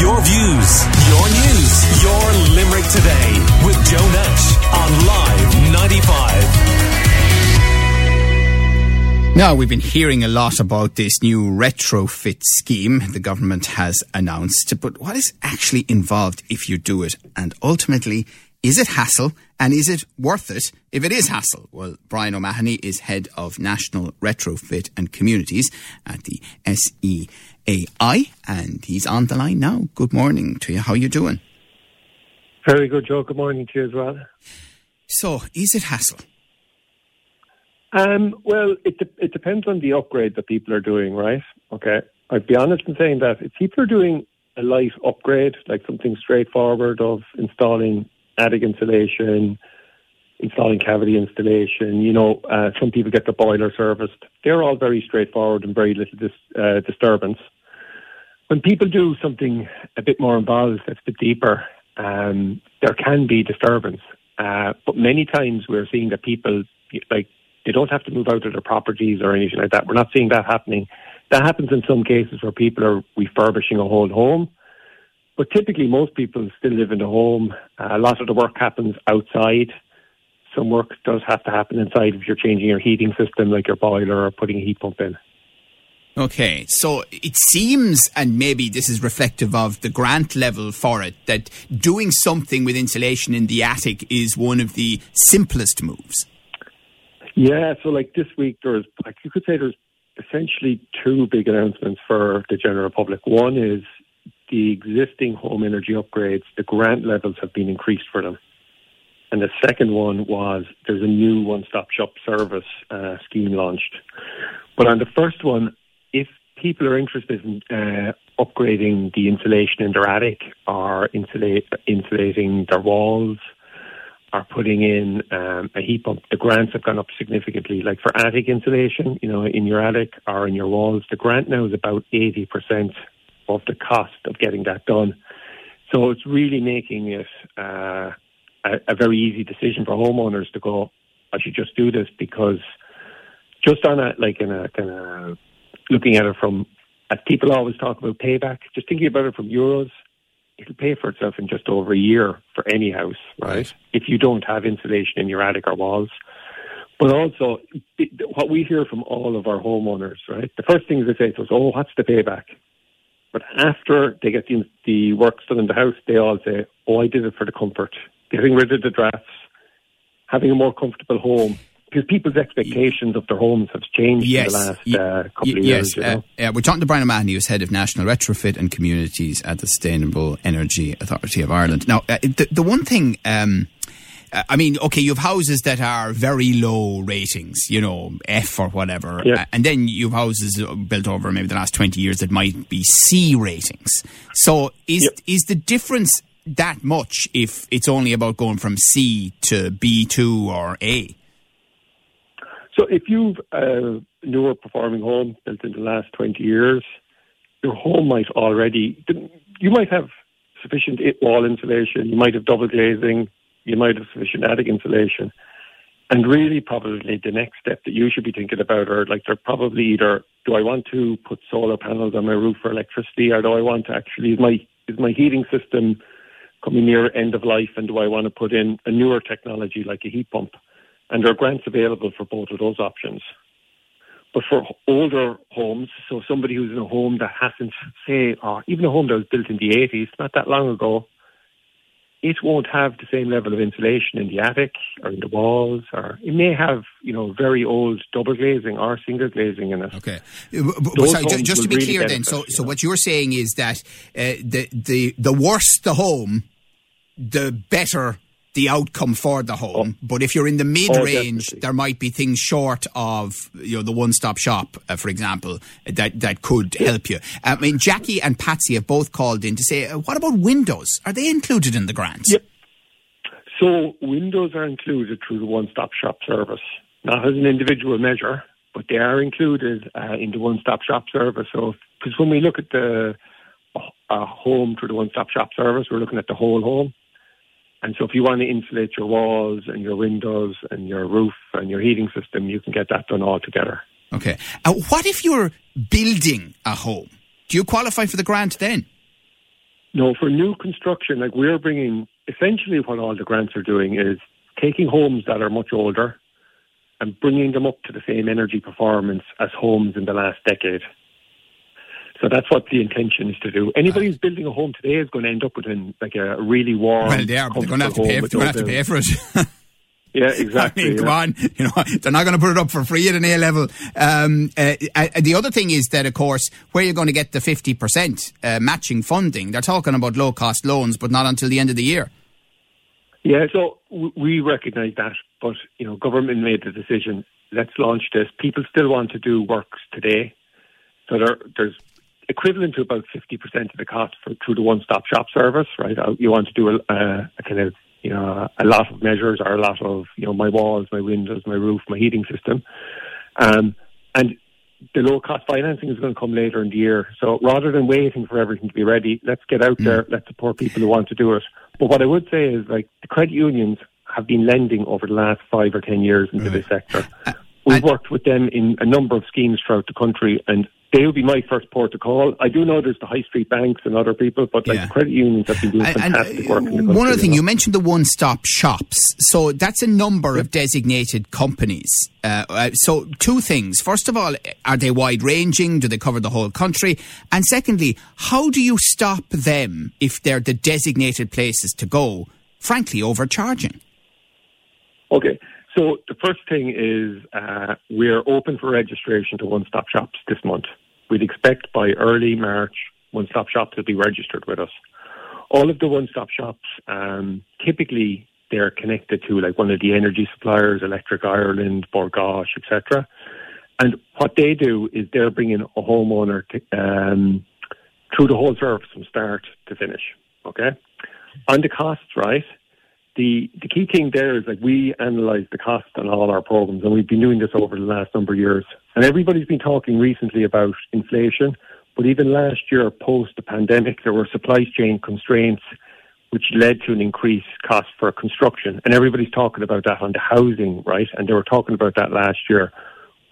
Your views, your news, your Limerick today with Joe Nash on Live 95. Now, we've been hearing a lot about this new retrofit scheme the government has announced, but what is actually involved if you do it? And ultimately, is it hassle and is it worth it if it is hassle? Well, Brian O'Mahony is head of National Retrofit and Communities at the SEAI and he's on the line now. Good morning to you. How are you doing? Very good, Joe. Good morning to you as well. So, is it hassle? Um, well, it de- it depends on the upgrade that people are doing, right? Okay. I'd be honest in saying that if people are doing a light upgrade, like something straightforward of installing attic insulation, installing cavity insulation. You know, uh, some people get the boiler serviced. They're all very straightforward and very little dis- uh, disturbance. When people do something a bit more involved, that's a bit deeper, um, there can be disturbance. Uh, but many times we're seeing that people, like, they don't have to move out of their properties or anything like that. We're not seeing that happening. That happens in some cases where people are refurbishing a whole home but typically, most people still live in the home. Uh, a lot of the work happens outside. Some work does have to happen inside if you're changing your heating system, like your boiler or putting a heat pump in. Okay, so it seems, and maybe this is reflective of the grant level for it, that doing something with insulation in the attic is one of the simplest moves. Yeah, so like this week, there's, like you could say there's essentially two big announcements for the general public. One is the existing home energy upgrades, the grant levels have been increased for them. And the second one was there's a new one stop shop service uh, scheme launched. But on the first one, if people are interested in uh, upgrading the insulation in their attic or insulate, insulating their walls or putting in um, a heat pump, the grants have gone up significantly. Like for attic insulation, you know, in your attic or in your walls, the grant now is about 80% of the cost of getting that done. So it's really making it uh, a, a, very easy decision for homeowners to go, I should just do this because just on a, like in a kind of looking at it from, as people always talk about payback, just thinking about it from euros, it'll pay for itself in just over a year for any house, right? right. If you don't have insulation in your attic or walls. But also, what we hear from all of our homeowners, right? The first thing they say to us, oh, what's the payback? But after they get the, the works done in the house, they all say, oh, I did it for the comfort. Getting rid of the drafts, having a more comfortable home. Because people's expectations of their homes have changed yes. in the last uh, couple of yes. years. You know? uh, we're talking to Brian O'Mahony, who's head of National Retrofit and Communities at the Sustainable Energy Authority of Ireland. Now, uh, the, the one thing... Um, I mean, okay, you have houses that are very low ratings, you know, F or whatever, yeah. and then you have houses uh, built over maybe the last twenty years that might be C ratings. So, is is the difference that much if it's only about going from C to B two or A? So, if you've a newer performing home built in the last twenty years, your home might already you might have sufficient wall insulation, you might have double glazing you might have sufficient attic insulation. And really, probably the next step that you should be thinking about are like they're probably either do I want to put solar panels on my roof for electricity, or do I want to actually is my is my heating system coming near end of life, and do I want to put in a newer technology like a heat pump? And there are grants available for both of those options. But for older homes, so somebody who's in a home that hasn't, say, or even a home that was built in the 80s, not that long ago, it won't have the same level of insulation in the attic or in the walls, or it may have, you know, very old double glazing or single glazing in it. Okay, but, sorry, just, just to be really clear, then, so so what you're saying is that uh, the the the worse the home, the better the outcome for the home. Oh. But if you're in the mid range, oh, there might be things short of you know the one stop shop, uh, for example, that that could help you. I mean, Jackie and Patsy have both called in to say, uh, what about windows? Are they included in the grant? Yep. So windows are included through the one stop shop service, not as an individual measure, but they are included uh, in the one stop shop service. So because when we look at the uh, home through the one stop shop service, we're looking at the whole home. And so if you want to insulate your walls and your windows and your roof and your heating system, you can get that done all together. Okay. Uh, what if you're building a home? Do you qualify for the grant then? No, for new construction, like we're bringing, essentially what all the grants are doing is taking homes that are much older and bringing them up to the same energy performance as homes in the last decade. So that's what the intention is to do. Anybody who's building a home today is going to end up with an, like a really warm. Well, they are, but they're going to have to pay. For, they're going to have to pay for it. Yeah, exactly. I mean, yeah. come on, you know, they're not going to put it up for free at an A level. Um, uh, uh, the other thing is that, of course, where you're going to get the 50% uh, matching funding, they're talking about low cost loans, but not until the end of the year. Yeah, so we recognise that, but, you know, government made the decision, let's launch this. People still want to do works today. So there, there's equivalent to about 50% of the cost for, through the one-stop shop service, right? Uh, you want to do a, a kind of you know, a lot of measures or a lot of, you know, my walls, my windows, my roof, my heating system. Um, and the low cost financing is going to come later in the year. So rather than waiting for everything to be ready, let's get out mm. there, let's support people who want to do it. But what I would say is like the credit unions have been lending over the last five or ten years into right. this sector. We've worked with them in a number of schemes throughout the country and they would be my first port of call. I do know there's the high street banks and other people, but like yeah. the credit unions have been doing fantastic and work. In the one other thing, you, mentioned the one-stop shops. So that's a number yeah. of designated companies. Uh, uh, so two things. First of all, are they wide-ranging? Do they cover the whole country? And secondly, how do you stop them if they're the designated places to go? Frankly, overcharging. Okay. So the first thing is uh, we're open for registration to one-stop shops this month. We'd expect by early March, one-stop shops will be registered with us. All of the one-stop shops, um, typically they're connected to like one of the energy suppliers, Electric Ireland, Bord Gáis, etc. And what they do is they're bringing a homeowner to, um, through the whole service from start to finish. Okay, on the costs, right? The the key thing there is like we analyse the cost on all our programs, and we've been doing this over the last number of years. And everybody's been talking recently about inflation, but even last year, post the pandemic, there were supply chain constraints which led to an increased cost for construction. And everybody's talking about that on the housing, right? And they were talking about that last year.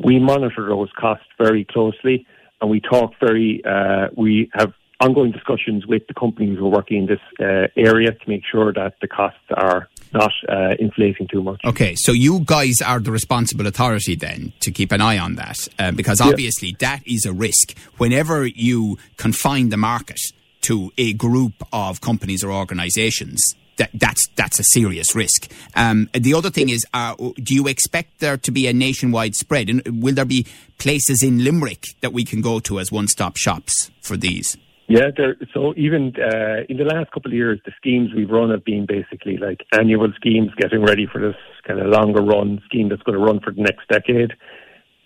We monitor those costs very closely, and we talk very. Uh, we have ongoing discussions with the companies who are working in this uh, area to make sure that the costs are not uh, inflating too much. Okay, so you guys are the responsible authority then to keep an eye on that, uh, because obviously yeah. that is a risk. Whenever you confine the market to a group of companies or organisations, that, that's that's a serious risk. Um, the other thing is, uh, do you expect there to be a nationwide spread? And will there be places in Limerick that we can go to as one-stop shops for these? Yeah, there, so even uh, in the last couple of years, the schemes we've run have been basically like annual schemes, getting ready for this kind of longer run scheme that's going to run for the next decade.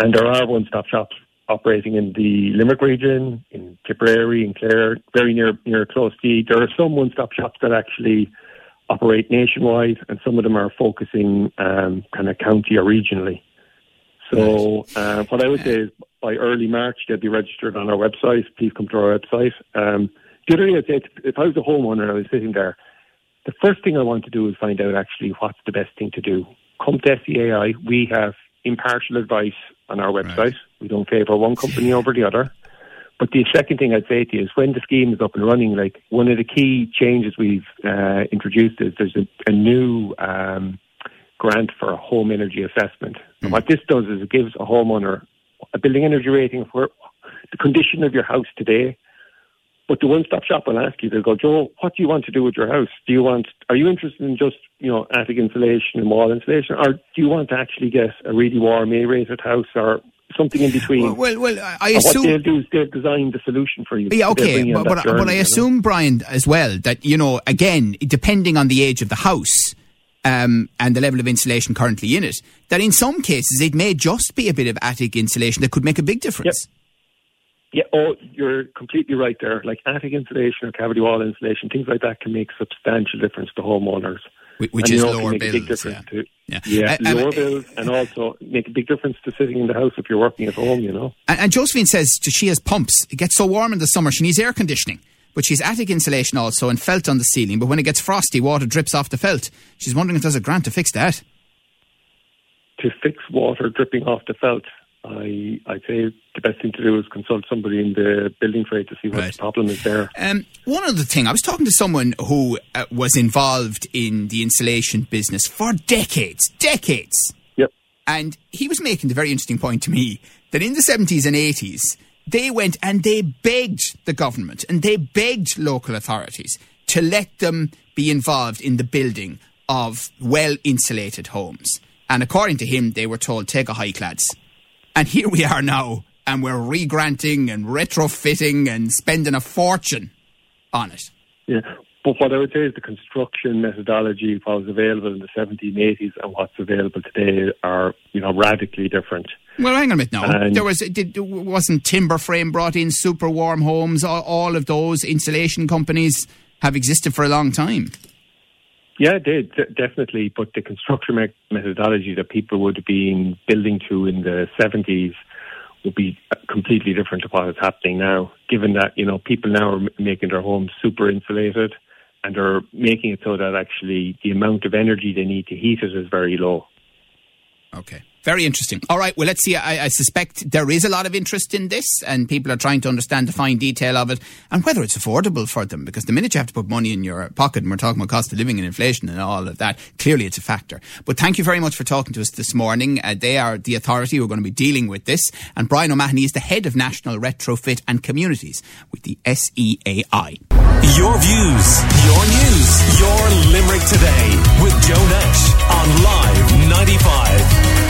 And there are one-stop shops operating in the Limerick region, in Tipperary, in Clare, very near near Close to. There are some one-stop shops that actually operate nationwide, and some of them are focusing um, kind of county or regionally. So uh, what I would say is by early March, they'll be registered on our website. Please come to our website. Um, the other thing I'd say, if I was a homeowner and I was sitting there, the first thing I want to do is find out actually what's the best thing to do. Come to SEAI. We have impartial advice on our website. Right. We don't favour one company over the other. But the second thing I'd say to you is when the scheme is up and running, like one of the key changes we've uh, introduced is there's a, a new um, grant for a home energy assessment. Mm. And what this does is it gives a homeowner a building energy rating for the condition of your house today. But the one-stop shop will ask you, they'll go, Joe, what do you want to do with your house? Do you want, are you interested in just, you know, attic insulation and wall insulation? Or do you want to actually get a really warm A-rated house or something in between. Well, well, well I assume what they'll do is they'll design the solution for you. Yeah, okay, but, but, journey, but I assume, know? Brian, as well, that you know, again, depending on the age of the house, um, and the level of insulation currently in it, that in some cases it may just be a bit of attic insulation that could make a big difference. Yep. Yeah, oh, you're completely right there. Like attic insulation or cavity wall insulation, things like that can make substantial difference to homeowners. Which and, is lower bills. yeah. To, yeah, yeah uh, lower uh, bills, and also make a big difference to sitting in the house if you're working at home. You know. And, and Josephine says she has pumps. It gets so warm in the summer, she needs air conditioning but she's attic insulation also and felt on the ceiling. But when it gets frosty, water drips off the felt. She's wondering if there's a grant to fix that. To fix water dripping off the felt. I I'd say the best thing to do is consult somebody in the building trade to see what right. the problem is there. Um, one other thing, I was talking to someone who uh, was involved in the insulation business for decades, decades. Yep. And he was making the very interesting point to me that in the seventies and eighties they went and they begged the government and they begged local authorities to let them be involved in the building of well insulated homes. And according to him, they were told, take a hike, lads. And here we are now, and we're regranting and retrofitting and spending a fortune on it. Yeah. But what I would say is the construction methodology, what was available in the 70s and what's available today are, you know, radically different. Well, hang on a minute now. And there was did, wasn't timber frame brought in, super warm homes, all, all of those insulation companies have existed for a long time. Yeah, they d- definitely. But the construction me- methodology that people would have been building to in the 70s would be completely different to what is happening now, given that, you know, people now are making their homes super insulated and are making it so that actually the amount of energy they need to heat it is very low. Okay. Very interesting. All right. Well, let's see. I, I, suspect there is a lot of interest in this, and people are trying to understand the fine detail of it and whether it's affordable for them. Because the minute you have to put money in your pocket, and we're talking about cost of living and inflation and all of that, clearly it's a factor. But thank you very much for talking to us this morning. Uh, they are the authority who are going to be dealing with this. And Brian O'Mahony is the head of National Retrofit and Communities with the SEAI. Your views, your news, your Limerick today with Joe Nash on Live 95.